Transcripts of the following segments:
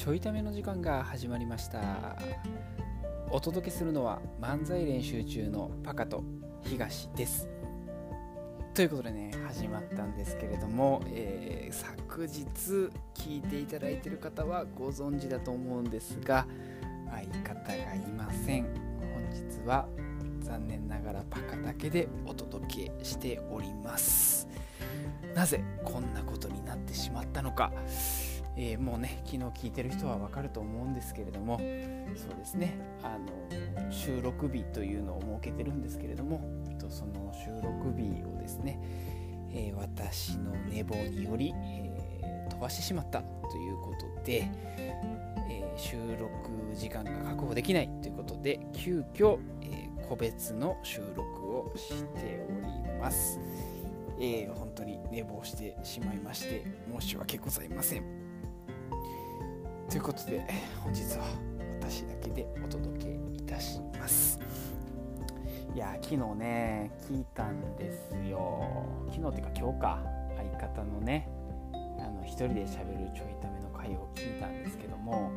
ちょいための時間が始まりました。お届けするのは漫才練習中のパカと東です。ということでね始まったんですけれども、えー、昨日聞いていただいてる方はご存知だと思うんですが相方がいません。本日は残念ながらパカだけでお届けしております。なぜこんなことになってしまったのか。えー、もうね昨日聞いてる人はわかると思うんですけれどもそうですねあの収録日というのを設けてるんですけれどもその収録日をですね、えー、私の寝坊により、えー、飛ばしてしまったということで、え収録時間が確保できないということで急遽、え個別の収録をしております。えー、本当に寝坊してしまいまして申し訳ございません。ということで本日は私だけでお届けいたします。いや昨日ね聞いたんですよ。昨日っていうか今日か。相方のねあの一人でしゃべるちょいための回を聞いたんですけども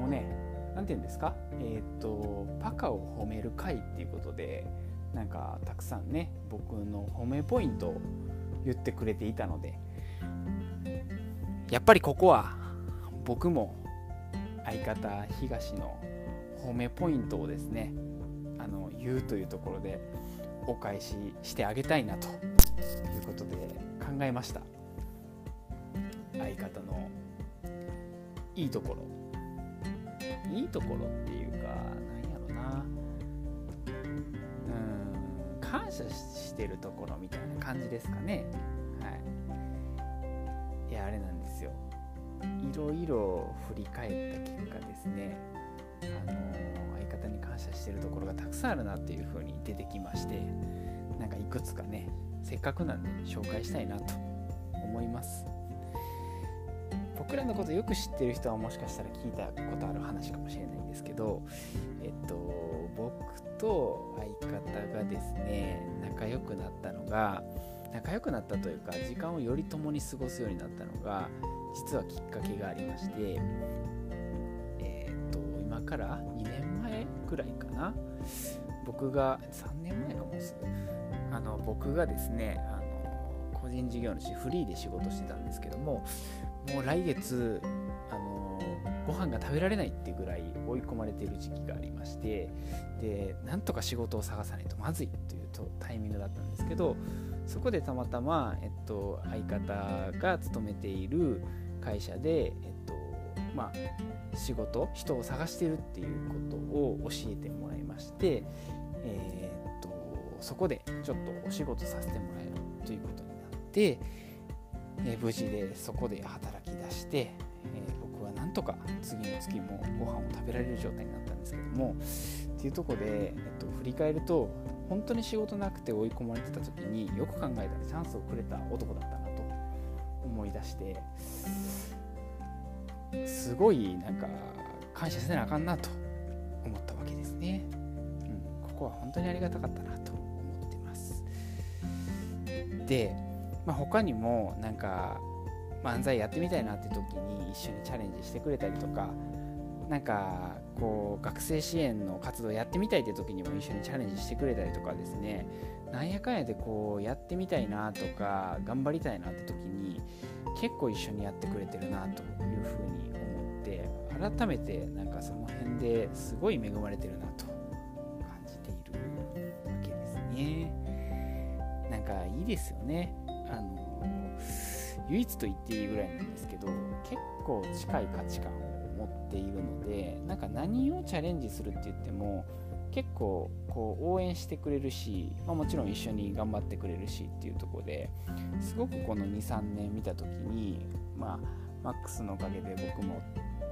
もうね何て言うんですか？えっ、ー、とパカを褒める回っていうことでなんかたくさんね僕の褒めポイントを言ってくれていたのでやっぱりここは僕も相方東の褒めポイントをですねあの言うというところでお返ししてあげたいなということで考えました。相方のいいところ。いいところっていうか何やろな。うん感謝してるところみたいな感じですかね。はい。いやあれなんですよ。いろいろ振り返った結果ですね。あの相方に感謝してるところがたくさんあるなっていう風に出てきましてなんかいくつかねせっかくなんで紹介したいなと思います。僕らのことよく知ってる人はもしかしたら聞いたことある話かもしれないんですけどえっと僕と相方がですね仲良くなったのが仲良くなったというか時間をより共に過ごすようになったのが実はきっかけがありまして、えっ、と、今から2年前くらいかな、僕が、3年前かもうすぐ、あの僕がですね、あの個人事業主、フリーで仕事してたんですけども、もう来月、あのご飯が食べられないっていうぐらい追い込まれている時期がありましてでなんとか仕事を探さないとまずいというとタイミングだったんですけどそこでたまたま、えっと、相方が勤めている会社で、えっとまあ、仕事人を探してるっていうことを教えてもらいまして、えー、っとそこでちょっとお仕事させてもらえるということになって、えー、無事でそこで働き出して、とか次の月もご飯を食べられる状態になったんですけどもっていうとこで、えっと、振り返ると本当に仕事なくて追い込まれてた時によく考えたらチャンスをくれた男だったなと思い出してすごいなんか感謝せなあかんなと思ったわけですね、うん、ここは本当にありがたかったなと思ってます。で、まあ、他にもなんか漫才やってみたいなって時に一緒にチャレンジしてくれたりとかなんかこう学生支援の活動やってみたいって時にも一緒にチャレンジしてくれたりとかですね。なんやかんやでこうやってみたいなとか頑張りたいなって時に結構一緒にやってくれてるなというふうに思って改めてなんかその辺ですごい恵まれてるなと感じているわけですね。なんかいいですよね。唯一と言っていいぐらいなんですけど結構近い価値観を持っているのでなんか何をチャレンジするって言っても結構こう応援してくれるし、まあ、もちろん一緒に頑張ってくれるしっていうとこですごくこの23年見た時にまあマックスのおかげで僕も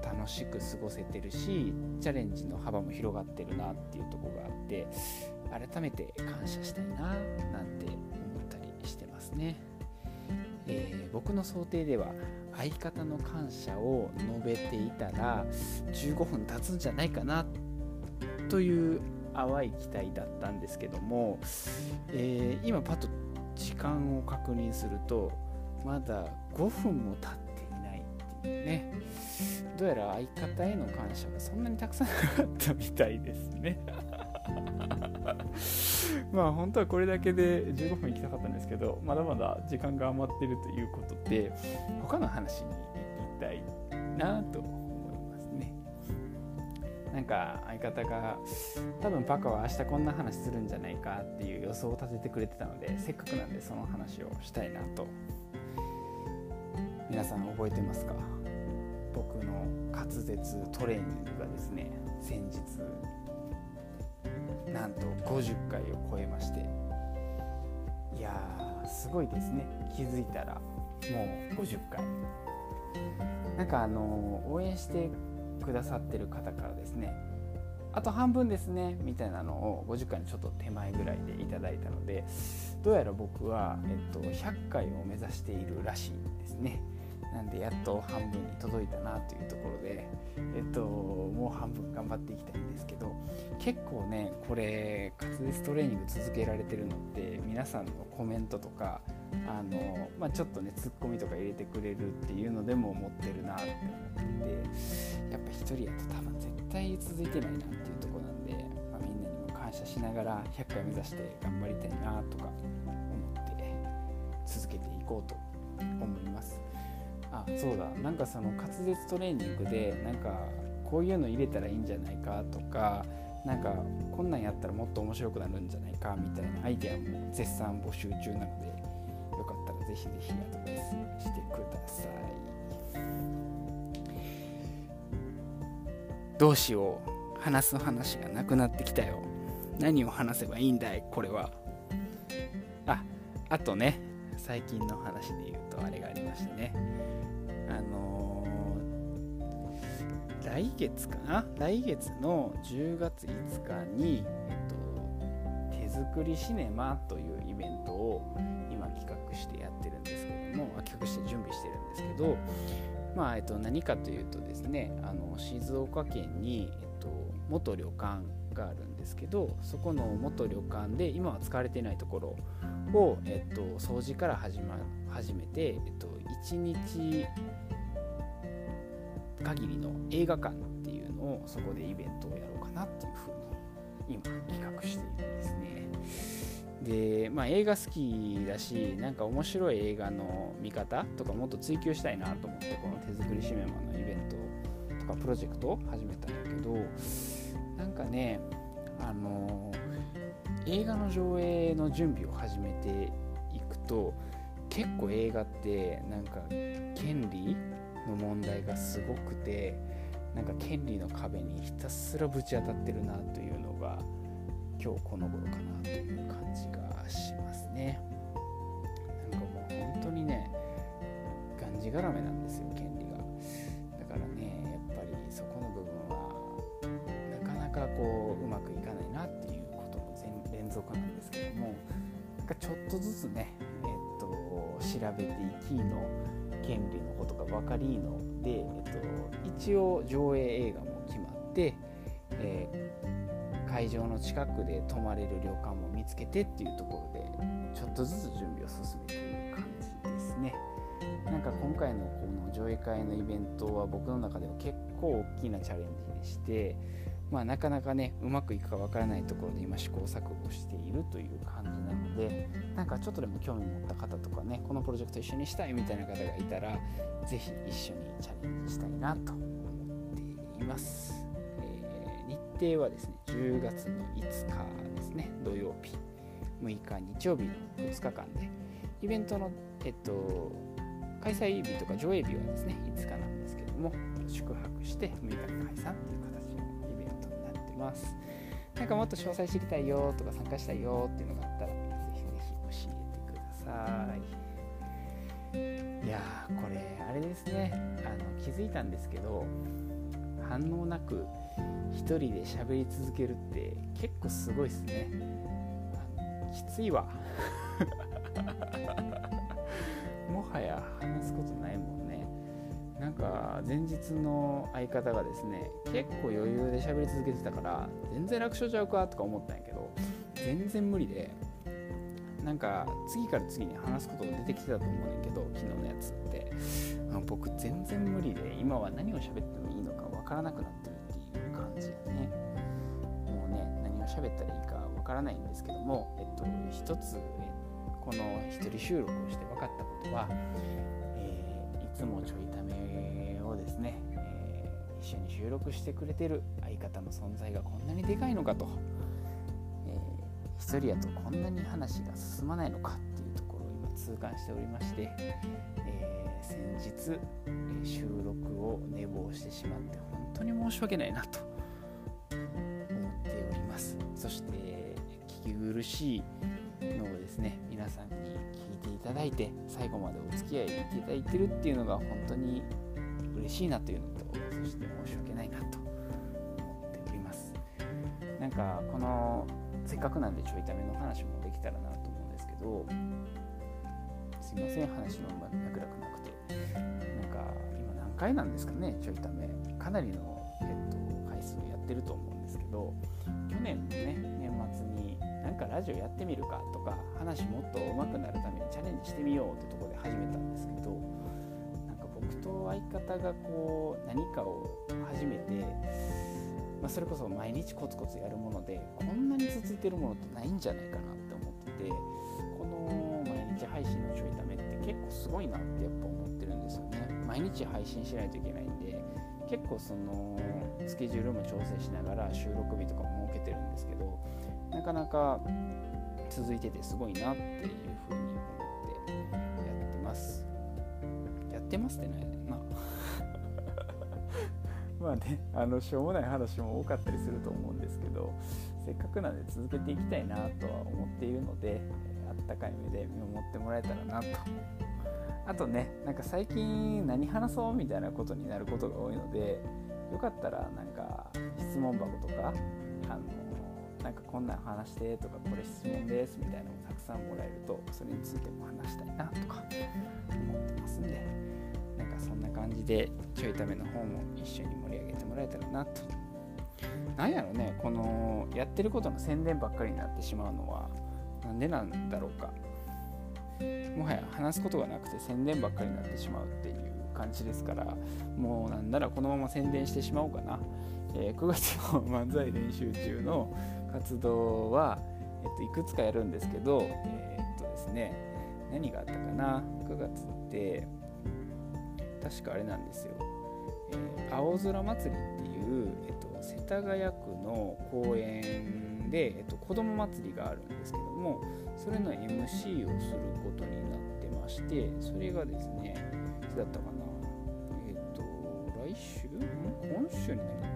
楽しく過ごせてるしチャレンジの幅も広がってるなっていうとこがあって改めて感謝したいななんて思ったりしてますね。えー、僕の想定では相方の感謝を述べていたら15分経つんじゃないかなという淡い期待だったんですけども、えー、今パッと時間を確認するとまだ5分も経っていないっていうね。どうやら相方への感謝がそんなにたくさんなかったみたいですね。まあ本当はこれだけで15分行きたかったんですけどまだまだ時間が余ってるということで他の話に行きたいなと思いますね。なんか相方が多分パカは明日こんな話するんじゃないかっていう予想を立ててくれてたのでせっかくなんでその話をしたいなと皆さん覚えてますか？僕の滑舌トレーニングがですね先日なんと50回を超えまして。いやーすごいですね。気づいたら。もう50回。なんかあの応援してくださってる方からですね。あと半分ですね。みたいなのを50回のちょっと手前ぐらいでいただいたので。どうやら僕は、えっと、100回を目指しているらしいんですね。なんでやっと半分に届いたなというところで、えっと、もう半分頑張っていきたいんですけど結構ねこれ滑舌トレーニング続けられてるのって皆さんのコメントとかあの、まあ、ちょっとねツッコミとか入れてくれるっていうのでも思ってるなって思っててやっぱ一人やと多分絶対続いてないなっていうとこなんで、まあ、みんなにも感謝しながら100回目指して頑張りたいなとか思って続けていこうと思います。あそうだ。なんかその滑舌トレーニングでなんかこういうの入れたらいいんじゃないかとかなんかこんなんやったらもっと面白くなるんじゃないかみたいなアイデアも絶賛募集中なのでよかったらぜひぜひアドバイスしてください。どうしよう。話す話がなくなってきたよ。何を話せばいいんだいこれは。ああとね。最近の話で言うとあれがありましたね。あのー、来月かな？来月の10月5日に、えっと、手作りシネマというイベントを今企画してやってるんですけども企画して準備してるんですけど、まあえっと、何かというとですねあの静岡県に、えっと、元旅館があるんですけどそこの元旅館で今は使われていないところを、えっと、掃除から始,、ま、始めて、えっと、1日限りの映画館っていうのをそこでイベントをやろうかなっていうふうに今企画しているんですね。で、まあ、映画好きだしなんか面白い映画の見方とかもっと追求したいなと思ってこの手作りシネマのイベントとかプロジェクトを始めたんやけどなんかねあの映画の上映の準備を始めていくと結構映画ってなんか権利の問題がすごくてなんか権利の壁にひたすらぶち当たってるなというのが今日この頃かなという感じがしますね。なんかもう本当にねがんじがらめなんですよ権利こううまくいかないなっていうことの連続なんですけどもなんかちょっとずつねえっと調べていきの権利のことが分かりので、えっと、一応上映映画も決まって、えー、会場の近くで泊まれる旅館も見つけてっていうところでちょっとずつ準備を進めている感じですね。なんか今回のこの上映会のイベントは僕の中では結構大きなチャレンジでしてまあ、なかなかねうまくいくかわからないところで今試行錯誤しているという感じなのでなんかちょっとでも興味持った方とかねこのプロジェクト一緒にしたいみたいな方がいたら是非一緒にチャレンジしたいなと思っています、えー、日程はですね10月の5日ですね土曜日。6日日曜日の2日間で。イベントのえっと開催日とか上映日はですね5日なんですけども宿泊して6日に解散というます。なんかもっと詳細知りたいよとか参加したいよっていうのがあったらぜひぜひ教えてください。いやーこれあれですね。あの気づいたんですけど反応なく一人で喋り続けるって結構すごいっすね。きついわ。もはや話すことないもんなんか前日の相方がですね結構余裕で喋り続けてたから全然楽勝ちゃうかとか思ったんやけど全然無理でなんか次から次に話すことが出てきてたと思うねんけど昨日のやつって。僕全然無理で今は何を喋ってもいいのかわからなくなってるっていう感じやね。もうね何を喋ったらいいかわからないんですけどもえっと一つこの一人収録をして分かったことは、つもちょいためをですね、えー、一緒に収録してくれてる相方の存在がこんなにでかいのかと一人やとこんなに話が進まないのかっていうところを今痛感しておりまして、えー、先日、収録を寝坊してしまって本当に申し訳ないなと思っております。そして聞き苦しいのをですね皆さんに聞いただいて最後までお付き合いいただいてるっていうのが本当に嬉しいなというのとそして申し訳ないなと思っております。なんかこのせっかくなんでちょいための話もできたらなと思うんですけどすいません話の脈絡なくてなんか今何回なんですかねちょいため。かなりの、えっと、回数やってると思うんですけど去年のね年末になんかラジオやってみるかとか話もっと上手くなるためにチャレンジしてみようってとこで始めたんですけどなんか僕と相方がこう何かを始めてまあ、それこそ毎日コツコツやるものでこんなに続いてるものってないんじゃないかなって思っててこの毎日配信のちょいためって結構すごいなってやっぱ思ってるんですよね。毎日配信しないといけないんで結構そのスケジュールも調整しながら収録日とかも設けてるんですけどなかなか続いててすごいなっていうふうに思ってやってます。やってますってないなまあ。ねあのしょうもない話も多かったりすると思うんですけどせっかくなんで続けていきたいなとは思っているので、あったかい目で見守ってもらえたらなと。あとねなんか最近何話そうみたいなことになることが多いのでよかったらなんか質問箱とかあのなんかこんなん話してとかこれ質問ですみたいなのをたくさんもらえるとそれについても話したいなとか思ってますんでなんかそんな感じでちょいための方も一緒に盛り上げてもらえたらなと。なんやろねこのやってることの宣伝ばっかりになってしまうのはなんでなんだろうか。もはや話すことがなくて宣伝ばっかりになってしまうっていう感じですからもうなんならこのまま宣伝してしまおうかな、えー、9月の漫才練習中の活動は、えっと、いくつかやるんですけどえー、っとですね何があったかな9月って確かあれなんですよ、えー、青空祭りっていう、えっと、世田谷区の公園で、えっと、子供祭りがあるんですけどもそれの MC をすることになってましてそれがですねいつだったかなえっ、と来週？今週になるのか？な今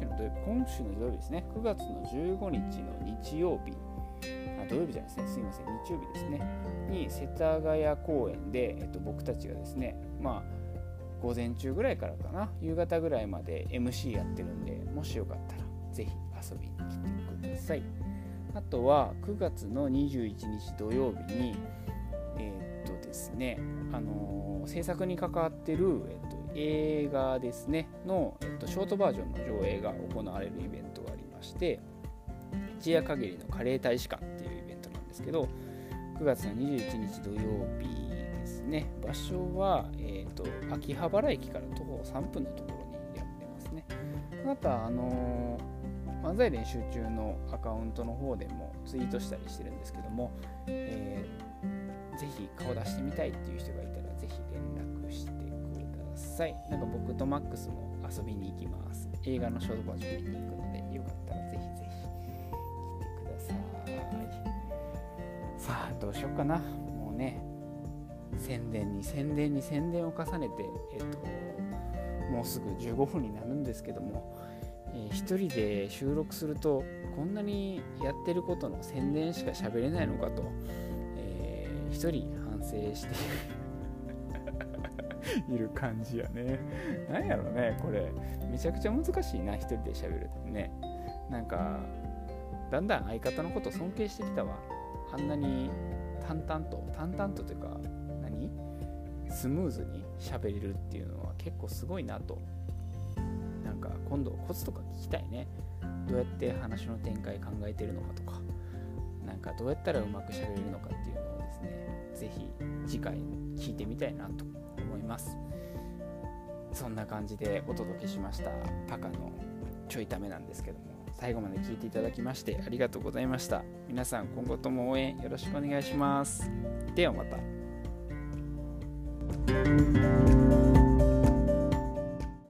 週の土曜日今週の土曜日ですね。9月の15日の日曜日。あ土曜日じゃないですね。すいません。日曜日ですね。に世田谷公園で、えっと、僕たちがですねまあ午前中ぐらいからかな。夕方ぐらいまで MC やってるんでもしよかったらぜひ遊びに来てください。あとは9月の21日土曜日にえー、っとですねあのー、制作に関わってる、えっと、映画ですねの、えっと、ショートバージョンの上映が行われるイベントがありまして一夜限りのカレー大使館っていうイベントなんですけど9月の21日土曜日ですね。場所は、えーと、秋葉原駅から徒歩3分のところにやってますね。またあのー、漫才練習中のアカウントの方でもツイートしたりしてるんですけども、えー、ぜひ顔出してみたいっていう人がいたらぜひ連絡さい。なんか僕とマックスも遊びに行きます。映画のショートバージョン見に行くのでよかったらぜひぜひ来てください。さあどうしようかな。もうね宣伝に宣伝に宣伝を重ねて、えっと、もうすぐ15分になるんですけども、えー、1人で収録するとこんなにやってることの宣伝しか喋れないのかと、えー、1人反省して いる感じやね。なんやろね、これ。めちゃくちゃ難しいな、1人で喋るってね。なんか、だんだん相方のこと尊敬してきたわ。あんなに淡々と、淡々とというか何、スムーズに喋れるっていうのは結構すごいなとなんか今度コツとか聞きたいねどうやって話の展開考えてるのかとかなんかどうやったらうまくしゃべれるのかっていうのをですね是非次回聞いてみたいなとます。そんな感じでお届けしました。パカのちょいためなんですけども。最後まで聞いていただきましてありがとうございました。皆さん今後とも応援よろしくお願いします。ではまた。